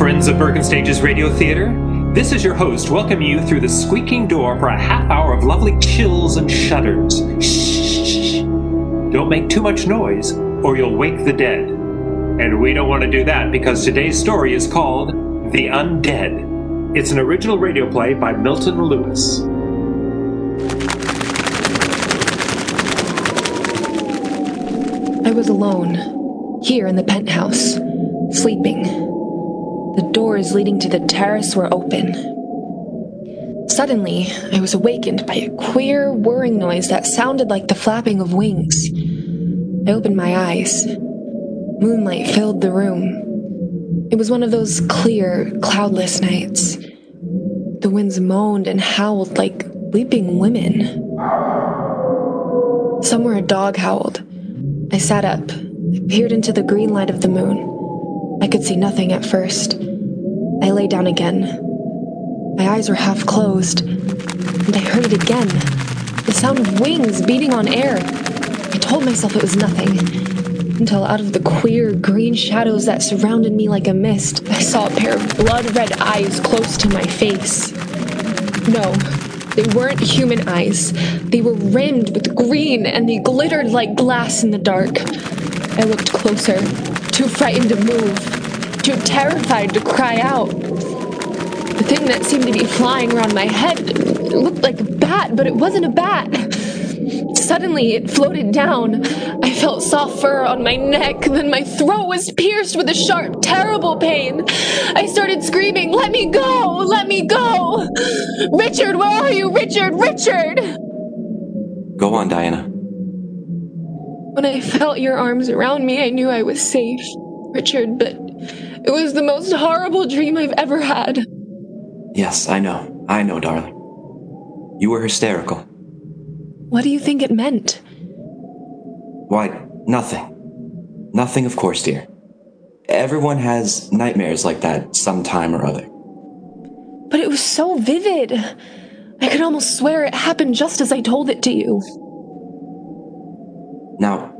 friends of Bergen Stages Radio Theater. This is your host welcoming you through the squeaking door for a half hour of lovely chills and shudders. Shh! Don't make too much noise, or you'll wake the dead. And we don't want to do that because today's story is called The Undead. It's an original radio play by Milton Lewis. I was alone, here in the penthouse, sleeping. The doors leading to the terrace were open. Suddenly, I was awakened by a queer, whirring noise that sounded like the flapping of wings. I opened my eyes. Moonlight filled the room. It was one of those clear, cloudless nights. The winds moaned and howled like weeping women. Somewhere a dog howled. I sat up, peered into the green light of the moon. I could see nothing at first. I lay down again. My eyes were half closed, and I heard it again the sound of wings beating on air. I told myself it was nothing, until out of the queer green shadows that surrounded me like a mist, I saw a pair of blood red eyes close to my face. No, they weren't human eyes. They were rimmed with green and they glittered like glass in the dark. I looked closer, too frightened to move, too terrified to cry out. The thing that seemed to be flying around my head looked like a bat, but it wasn't a bat. Suddenly, it floated down. I felt soft fur on my neck, then my throat was pierced with a sharp, terrible pain. I started screaming, Let me go! Let me go! Richard, where are you? Richard! Richard! Go on, Diana. When I felt your arms around me, I knew I was safe, Richard, but it was the most horrible dream I've ever had. Yes, I know. I know, darling. You were hysterical. What do you think it meant? Why, nothing. Nothing, of course, dear. Everyone has nightmares like that sometime or other. But it was so vivid. I could almost swear it happened just as I told it to you. Now,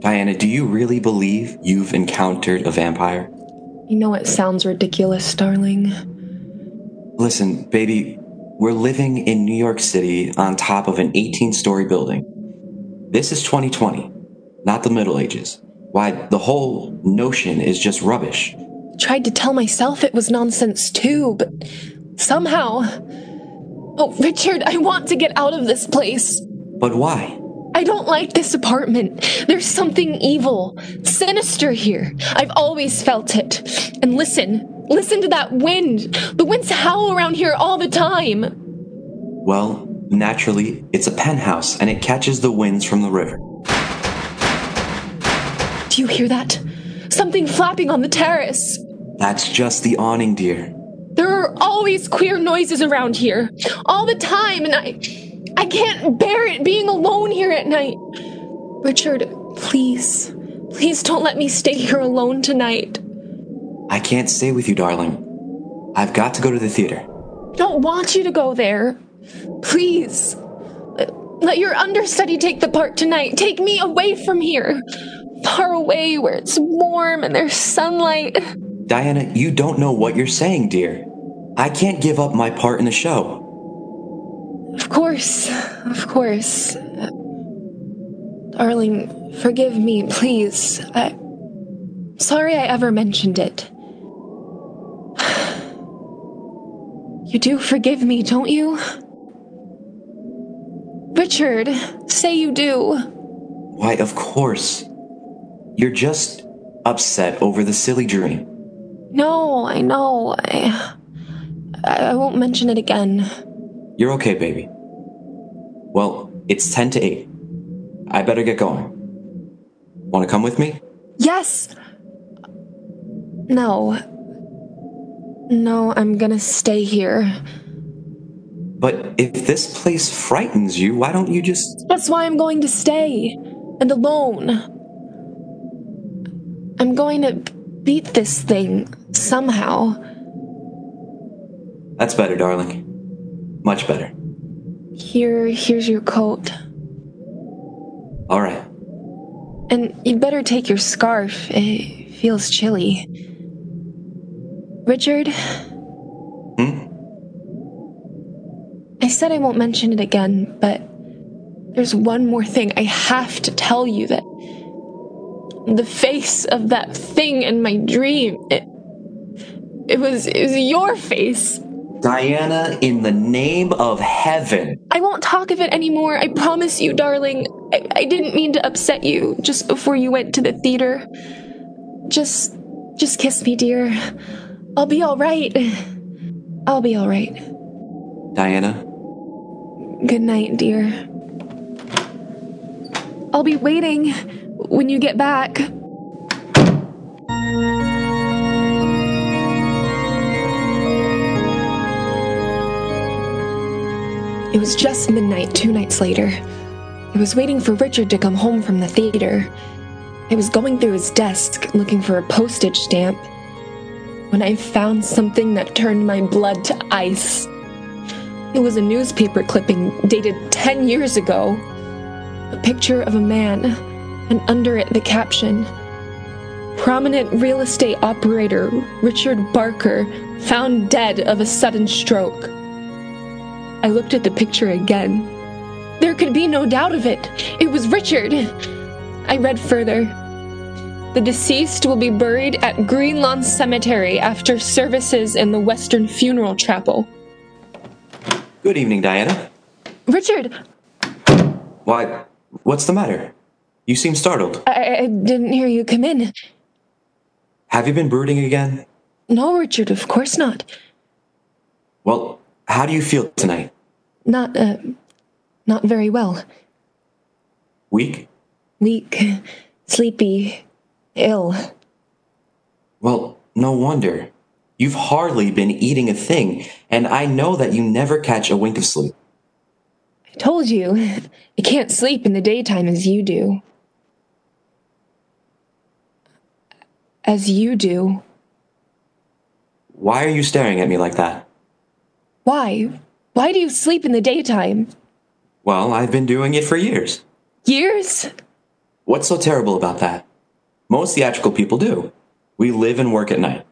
Diana, do you really believe you've encountered a vampire? You know it sounds ridiculous, darling. Listen, baby, we're living in New York City on top of an 18 story building. This is 2020, not the Middle Ages. Why, the whole notion is just rubbish. Tried to tell myself it was nonsense too, but somehow. Oh, Richard, I want to get out of this place. But why? I don't like this apartment. There's something evil, sinister here. I've always felt it. And listen, listen to that wind. The winds howl around here all the time. Well, naturally, it's a penthouse and it catches the winds from the river. Do you hear that? Something flapping on the terrace. That's just the awning, dear. There are always queer noises around here, all the time, and I. I can't bear it being alone here at night. Richard, please, please don't let me stay here alone tonight. I can't stay with you, darling. I've got to go to the theater. Don't want you to go there. Please. Let your understudy take the part tonight. Take me away from here. Far away where it's warm and there's sunlight. Diana, you don't know what you're saying, dear. I can't give up my part in the show. Of course, of course. Darling, forgive me, please. I. Sorry I ever mentioned it. You do forgive me, don't you? Richard, say you do. Why, of course. You're just upset over the silly dream. No, I know. I. I won't mention it again. You're okay, baby. Well, it's 10 to 8. I better get going. Want to come with me? Yes! No. No, I'm gonna stay here. But if this place frightens you, why don't you just. That's why I'm going to stay. And alone. I'm going to beat this thing somehow. That's better, darling. Much better. Here, here's your coat. All right. And you'd better take your scarf. It feels chilly. Richard, Hmm? I said I won't mention it again, but there's one more thing I have to tell you that the face of that thing in my dream, it, it was it was your face. Diana, in the name of heaven. I won't talk of it anymore. I promise you, darling. I, I didn't mean to upset you just before you went to the theater. Just just kiss me, dear. I'll be all right. I'll be all right. Diana, Good night, dear. I'll be waiting when you get back. It was just midnight two nights later. I was waiting for Richard to come home from the theater. I was going through his desk looking for a postage stamp when I found something that turned my blood to ice. It was a newspaper clipping dated 10 years ago. A picture of a man, and under it the caption Prominent real estate operator Richard Barker found dead of a sudden stroke. I looked at the picture again. There could be no doubt of it. It was Richard. I read further. The deceased will be buried at Green Lawn Cemetery after services in the Western Funeral Chapel. good evening, Diana. Richard, Why, what's the matter? You seem startled. I, I didn't hear you come in. Have you been brooding again? No, Richard, of course not. Well, how do you feel tonight? Not, uh, not very well. Weak? Weak, sleepy, ill. Well, no wonder. You've hardly been eating a thing, and I know that you never catch a wink of sleep. I told you, I can't sleep in the daytime as you do. As you do. Why are you staring at me like that? Why? Why do you sleep in the daytime? Well, I've been doing it for years. Years? What's so terrible about that? Most theatrical people do. We live and work at night.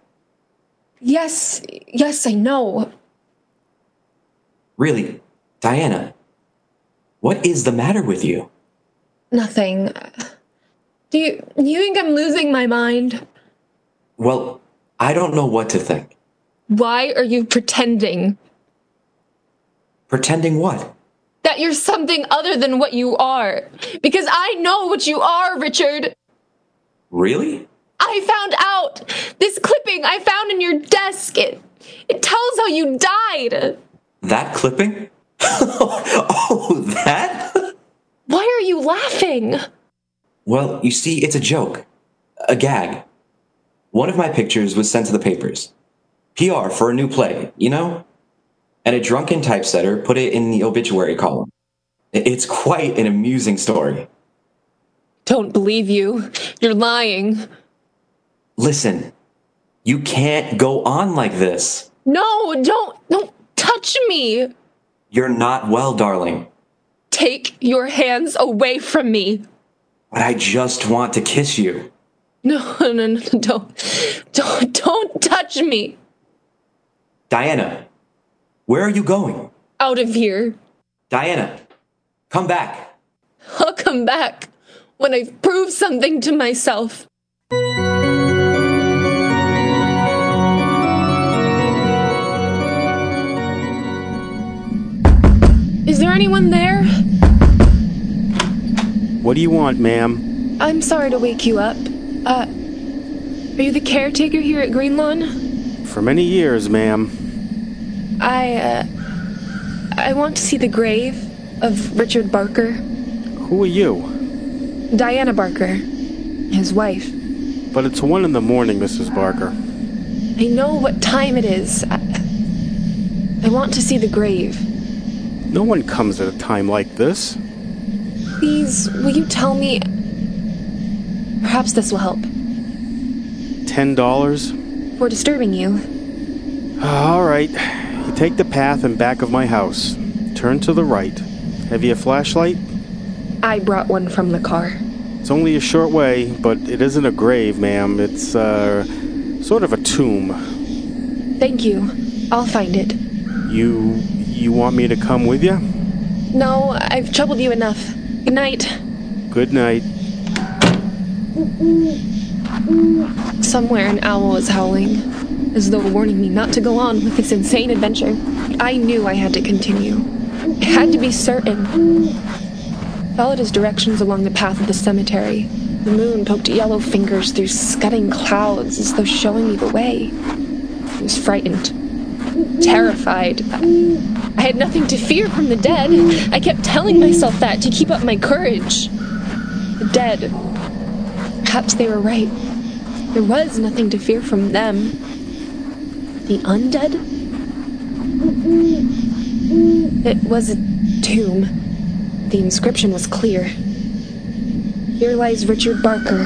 Yes, yes, I know. Really, Diana, what is the matter with you? Nothing. Do you, do you think I'm losing my mind? Well, I don't know what to think. Why are you pretending Pretending what? that you're something other than what you are? Because I know what you are, Richard. Really? I found out this clipping I found in your desk. It it tells how you died. That clipping? oh, that? Why are you laughing? Well, you see, it's a joke. A gag. One of my pictures was sent to the papers. PR for a new play, you know? And a drunken typesetter put it in the obituary column. It's quite an amusing story. Don't believe you. You're lying. Listen, you can't go on like this. No, don't don't touch me. You're not well, darling. Take your hands away from me. But I just want to kiss you. No, no, no, no, don't. Don't don't touch me. Diana, where are you going? Out of here. Diana, come back. I'll come back when I've proved something to myself. Is there anyone there? What do you want, ma'am? I'm sorry to wake you up. Uh, are you the caretaker here at Greenlawn? For many years, ma'am. I, uh, I want to see the grave of Richard Barker, Who are you? Diana Barker, his wife. But it's one in the morning, Mrs. Barker. I know what time it is. I, I want to see the grave. No one comes at a time like this. Please, will you tell me? Perhaps this will help. Ten dollars? For disturbing you. All right. Take the path in back of my house. Turn to the right. Have you a flashlight? I brought one from the car. It's only a short way, but it isn't a grave, ma'am. It's, uh, sort of a tomb. Thank you. I'll find it. You. you want me to come with you? No, I've troubled you enough. Good night. Good night. Somewhere an owl is howling, as though warning me not to go on with this insane adventure. I knew I had to continue. I had to be certain. Followed his directions along the path of the cemetery. The moon poked yellow fingers through scudding clouds as though showing me the way. I was frightened, terrified. I had nothing to fear from the dead. I kept telling myself that to keep up my courage. The dead. Perhaps they were right. There was nothing to fear from them. The undead? It was a tomb. The inscription was clear. Here lies Richard Barker,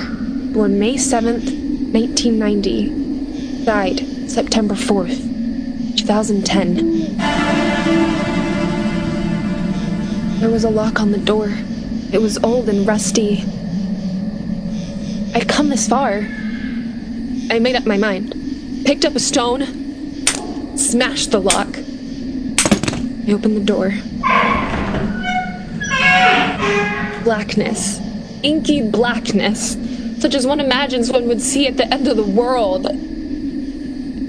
born May 7th, 1990. Died September 4th, 2010. There was a lock on the door. It was old and rusty. I'd come this far. I made up my mind. Picked up a stone, smashed the lock. I opened the door. Blackness. Inky blackness. Such as one imagines one would see at the end of the world.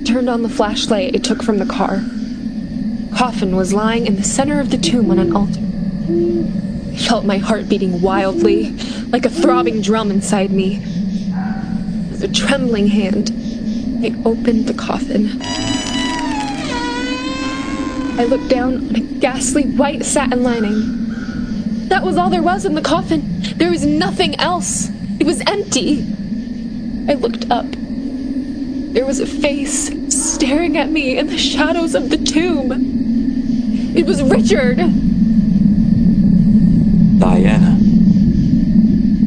Turned on the flashlight I took from the car. Coffin was lying in the center of the tomb on an altar. I felt my heart beating wildly, like a throbbing drum inside me. With a trembling hand, I opened the coffin. I looked down on a ghastly white satin lining. That was all there was in the coffin. There was nothing else. It was empty. I looked up. There was a face staring at me in the shadows of the tomb. It was Richard. Diana.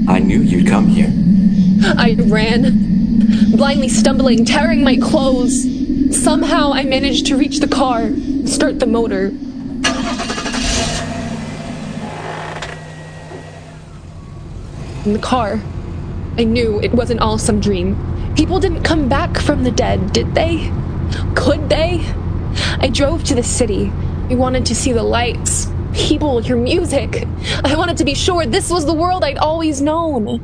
I knew you'd come here. I ran, blindly stumbling, tearing my clothes. Somehow I managed to reach the car, start the motor. In the car, I knew it wasn't all some dream. People didn't come back from the dead, did they? Could they? I drove to the city. I wanted to see the lights, people, hear music. I wanted to be sure this was the world I'd always known.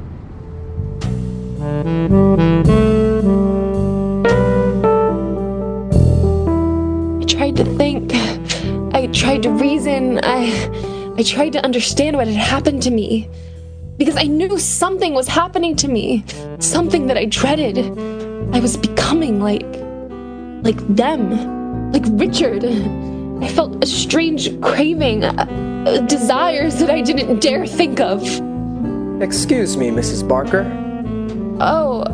Tried to think. I tried to reason. I I tried to understand what had happened to me. Because I knew something was happening to me. Something that I dreaded. I was becoming like like them. Like Richard. I felt a strange craving, uh, desires that I didn't dare think of. Excuse me, Mrs. Barker. Oh,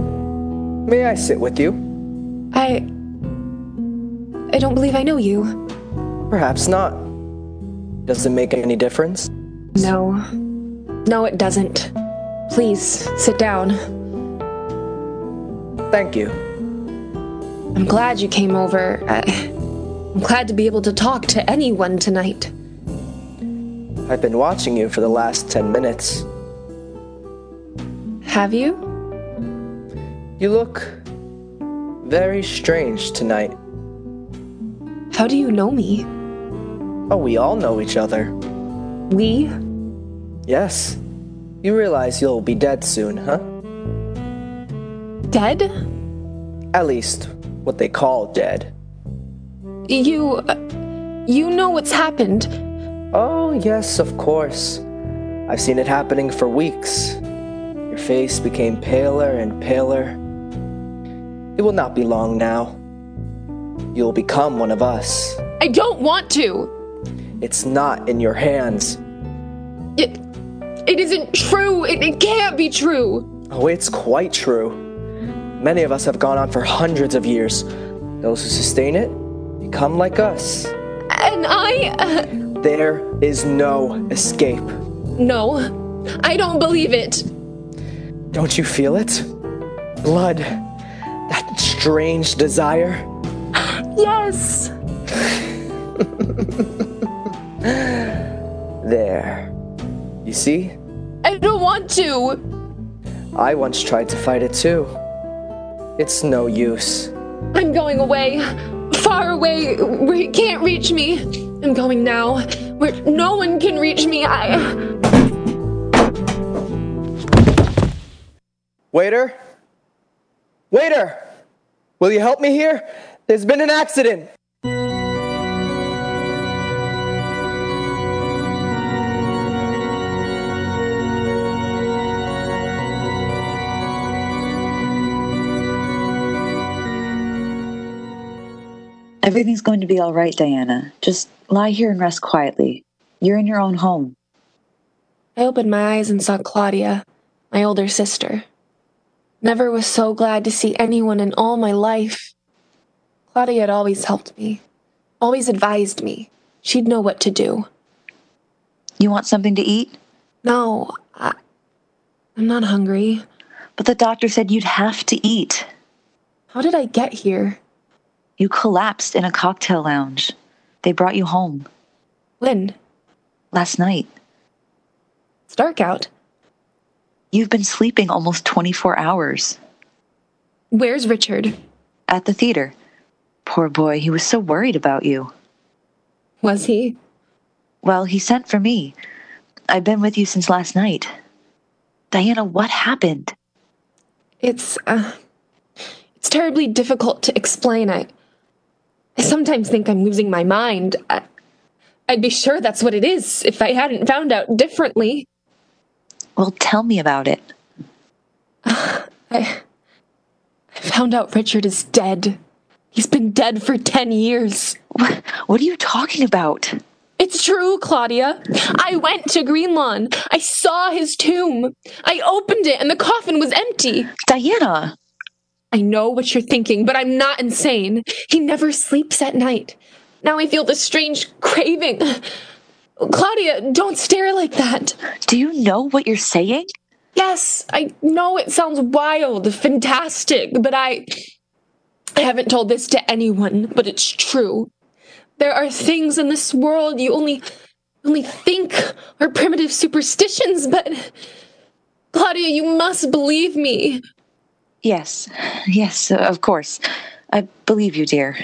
May I sit with you? I I don't believe I know you. Perhaps not. Does it make any difference? No. No, it doesn't. Please, sit down. Thank you. I'm glad you came over. I, I'm glad to be able to talk to anyone tonight. I've been watching you for the last 10 minutes. Have you? You look very strange tonight. How do you know me? Oh, we all know each other. We? Yes. You realize you'll be dead soon, huh? Dead? At least, what they call dead. You. uh, You know what's happened. Oh, yes, of course. I've seen it happening for weeks. Your face became paler and paler. It will not be long now. You'll become one of us. I don't want to! It's not in your hands. It. It isn't true! It, it can't be true! Oh, it's quite true. Many of us have gone on for hundreds of years. Those who sustain it become like us. And I. Uh, There is no escape. no. I don't believe it. Don't you feel it? Blood. That strange desire. Yes! There. You see? I don't want to! I once tried to fight it too. It's no use. I'm going away. far away where he can't reach me. I'm going now, where no one can reach me. I. Waiter? Waiter! Will you help me here? There's been an accident. Everything's going to be all right, Diana. Just lie here and rest quietly. You're in your own home. I opened my eyes and saw Claudia, my older sister. Never was so glad to see anyone in all my life. Claudia had always helped me, always advised me. She'd know what to do. You want something to eat? No, I, I'm not hungry. But the doctor said you'd have to eat. How did I get here? You collapsed in a cocktail lounge. They brought you home When? last night. It's dark out. You've been sleeping almost 24 hours Where's Richard? at the theater. Poor boy, he was so worried about you. Was he? Well, he sent for me. I've been with you since last night. Diana, what happened? It's, uh, it's terribly difficult to explain. I, I sometimes think I'm losing my mind. I, I'd be sure that's what it is if I hadn't found out differently. Well, tell me about it. I, I found out Richard is dead. He's been dead for 10 years. What, what are you talking about? It's true, Claudia. I went to Green Lawn. I saw his tomb. I opened it and the coffin was empty. Diana! I know what you're thinking, but I'm not insane. He never sleeps at night. Now I feel this strange craving. Claudia, don't stare like that. Do you know what you're saying? Yes, I know it sounds wild, fantastic, but I. I haven't told this to anyone, but it's true. There are things in this world you only only think are primitive superstitions, but Claudia, you must believe me. Yes, yes, of course. I believe you, dear.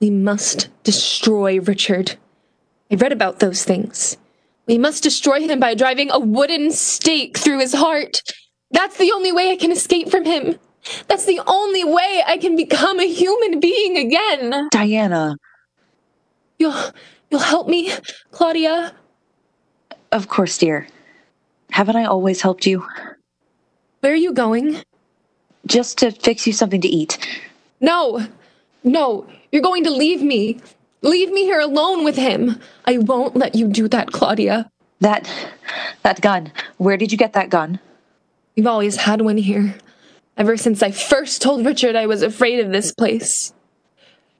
We must destroy Richard. I read about those things. We must destroy him by driving a wooden stake through his heart. That's the only way I can escape from him. That's the only way I can become a human being again. Diana, You'll you'll help me, Claudia? of course, dear. Haven't I always helped you? Where are you going? Just to fix you something to eat. No. No, you're going to leave me. Leave me here alone with him. I won't let you do that, Claudia. That that gun. Where did you get that gun? We've always had one here. Ever since I first told Richard I was afraid of this place.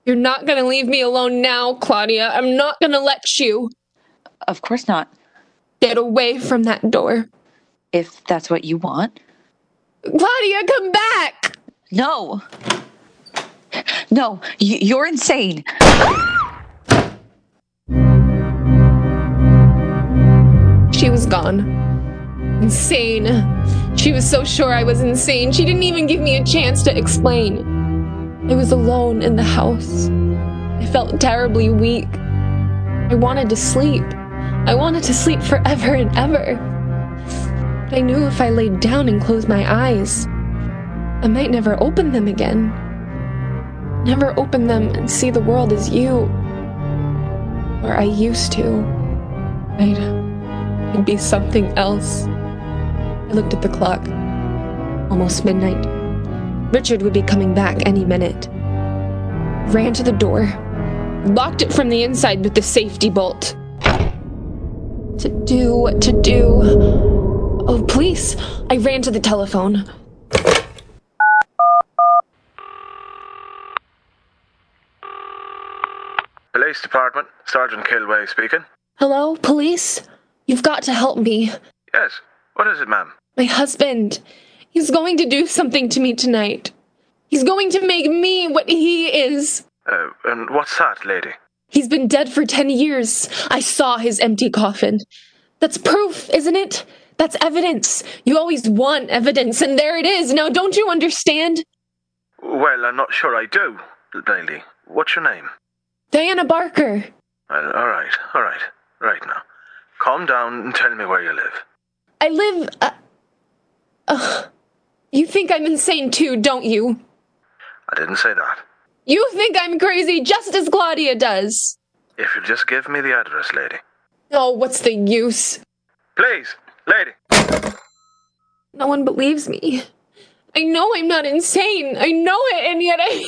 You're not gonna leave me alone now, Claudia. I'm not gonna let you. Of course not. Get away from that door. If that's what you want. Claudia, come back! No. No, you're insane. She was gone. Insane. She was so sure I was insane, she didn't even give me a chance to explain. I was alone in the house. I felt terribly weak. I wanted to sleep. I wanted to sleep forever and ever. But I knew if I laid down and closed my eyes, I might never open them again. Never open them and see the world as you. Or I used to. I'd, I'd be something else. I looked at the clock. Almost midnight. Richard would be coming back any minute. Ran to the door, locked it from the inside with the safety bolt. To do what to do. Oh, please! I ran to the telephone. Police Department, Sergeant Kilway speaking. Hello, police? You've got to help me. Yes. What is it, ma'am? My husband. He's going to do something to me tonight. He's going to make me what he is. Uh, and what's that, lady? He's been dead for 10 years. I saw his empty coffin. That's proof, isn't it? That's evidence. You always want evidence, and there it is. Now, don't you understand? Well, I'm not sure I do, lady. what's your name? Diana Barker. All right, all right, right now. Calm down and tell me where you live. I live. Uh, ugh. You think I'm insane too, don't you? I didn't say that. You think I'm crazy just as Claudia does. If you'll just give me the address, lady. Oh, what's the use? Please, lady. No one believes me. I know I'm not insane. I know it, and yet I.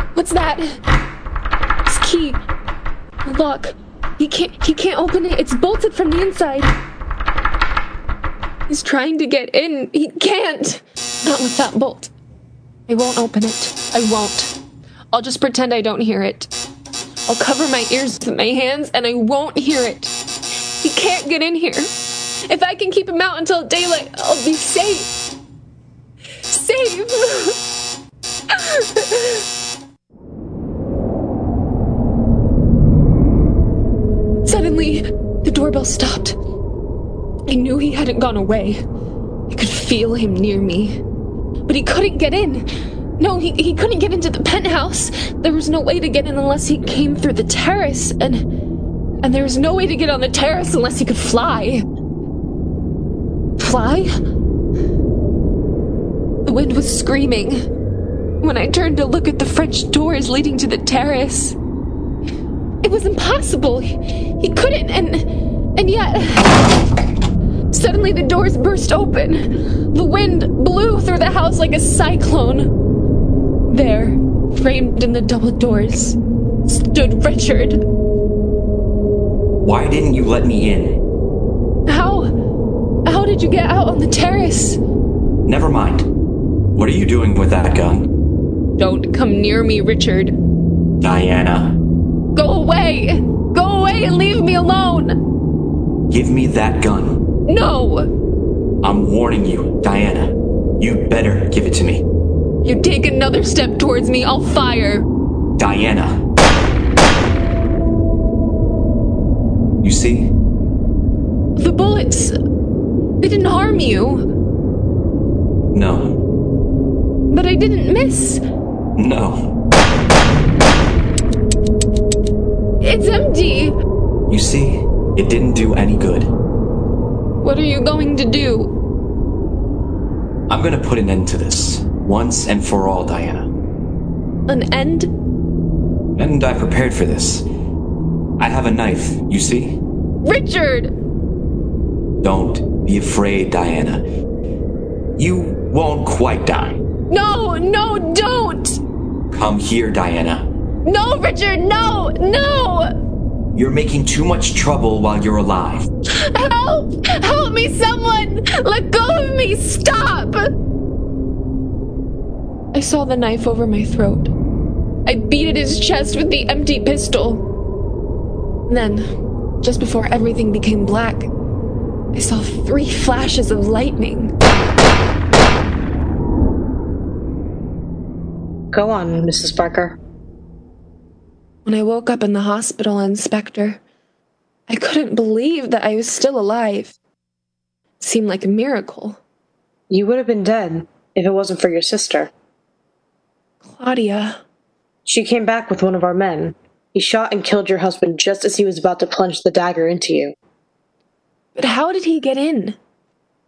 What's that? It's key. Look. He can't he can't open it. It's bolted from the inside. He's trying to get in. He can't. Not with that bolt. I won't open it. I won't. I'll just pretend I don't hear it. I'll cover my ears with my hands and I won't hear it. He can't get in here. If I can keep him out until daylight, I'll be safe. Safe. Suddenly, the doorbell stopped. I knew he hadn't gone away. I could feel him near me. But he couldn't get in. No, he, he couldn't get into the penthouse. There was no way to get in unless he came through the terrace, and and there was no way to get on the terrace unless he could fly. Fly? The wind was screaming. When I turned to look at the French doors leading to the terrace, it was impossible. He, he couldn't, and and yet. Suddenly, the doors burst open. The wind blew through the house like a cyclone. There, framed in the double doors, stood Richard. Why didn't you let me in? How? How did you get out on the terrace? Never mind. What are you doing with that gun? Don't come near me, Richard. Diana, Go away! Go away and leave me alone! give me that gun. No! I'm warning you, Diana. You better give it to me. You take another step towards me, I'll fire. Diana. You see? The bullets. They didn't harm you, No. but I didn't miss. No. It's empty. You see? It didn't do any good. What are you going to do? I'm gonna put an end to this. Once and for all, Diana. An end? And I prepared for this. I have a knife, you see? Richard! Don't be afraid, Diana. You won't quite die. No, no, don't! Come here, Diana. No, Richard, no, no! You're making too much trouble while you're alive. Help! Help me, someone! Let go of me! Stop! I saw the knife over my throat. I beat at his chest with the empty pistol. Then, just before everything became black, I saw three flashes of lightning. Go on, Mrs. Barker. When I woke up in the hospital, Inspector, I couldn't believe that I was still alive. It seemed like a miracle. You would have been dead if it wasn't for your sister. Claudia. She came back with one of our men. He shot and killed your husband just as he was about to plunge the dagger into you. But how did he get in?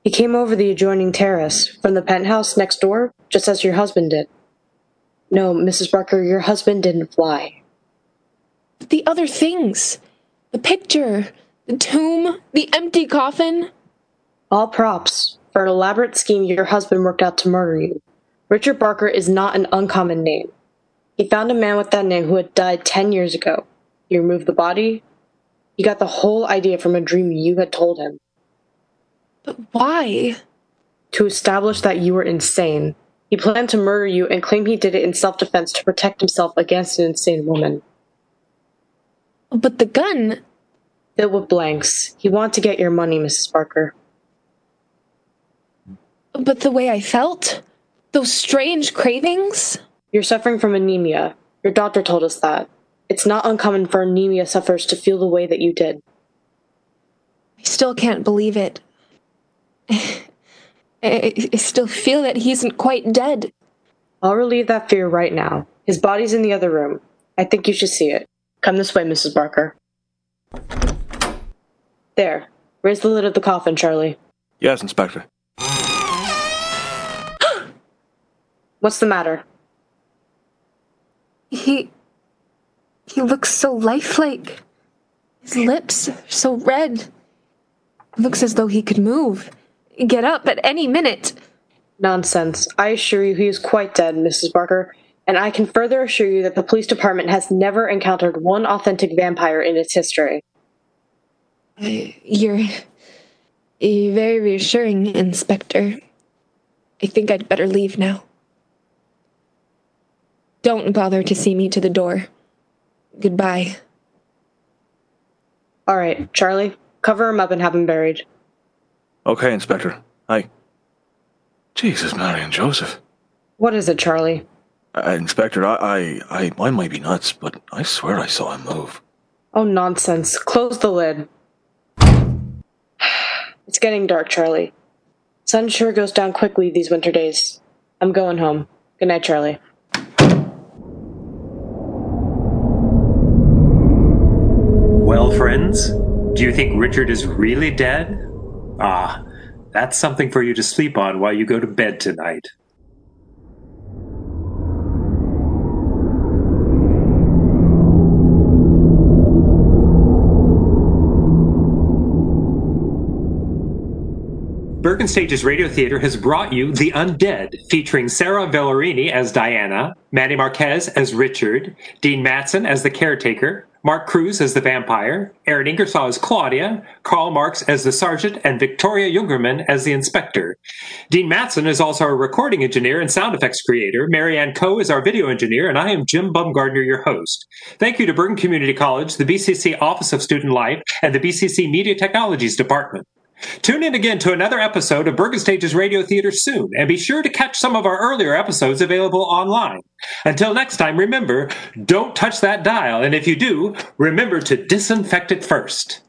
He came over the adjoining terrace from the penthouse next door, just as your husband did. No, Mrs. Barker, your husband didn't fly. But the other things the picture, the tomb, the empty coffin. All props for an elaborate scheme your husband worked out to murder you. Richard Barker is not an uncommon name. He found a man with that name who had died 10 years ago. He removed the body. He got the whole idea from a dream you had told him. But why? To establish that you were insane. He planned to murder you and claimed he did it in self defense to protect himself against an insane woman. But the gun. Filled with blanks. He want to get your money, Mrs. Parker. But the way I felt? Those strange cravings? You're suffering from anemia. Your doctor told us that. It's not uncommon for anemia sufferers to feel the way that you did. I still can't believe it. I, I still feel that he isn't quite dead. I'll relieve that fear right now. His body's in the other room. I think you should see it. Come this way, Mrs. Barker. There. Raise the lid of the coffin, Charlie. Yes, Inspector. What's the matter? He. He looks so lifelike. His lips are so red. Looks as though he could move, get up at any minute. Nonsense. I assure you he is quite dead, Mrs. Barker, and I can further assure you that the police department has never encountered one authentic vampire in its history. You're. You're very reassuring, Inspector. I think I'd better leave now. Don't bother to see me to the door. Goodbye. All right, Charlie, cover him up and have him buried. Okay, Inspector. I. Jesus, Mary and Joseph. What is it, Charlie? Uh, Inspector, I, I, I, I might be nuts, but I swear I saw him move. Oh, nonsense. Close the lid. It's getting dark, Charlie. Sun sure goes down quickly these winter days. I'm going home. Good night, Charlie. Well, friends, do you think Richard is really dead? Ah, that's something for you to sleep on while you go to bed tonight. Bergen Stages Radio Theater has brought you The Undead, featuring Sarah Vellerini as Diana, Manny Marquez as Richard, Dean Matson as the caretaker, Mark Cruz as the vampire, Aaron Ingersoll as Claudia, Karl Marx as the sergeant, and Victoria Jungerman as the inspector. Dean Matson is also our recording engineer and sound effects creator. Marianne Coe is our video engineer, and I am Jim Bumgardner, your host. Thank you to Bergen Community College, the BCC Office of Student Life, and the BCC Media Technologies Department. Tune in again to another episode of Bergen Stages Radio Theater soon, and be sure to catch some of our earlier episodes available online. Until next time, remember, don't touch that dial, and if you do, remember to disinfect it first.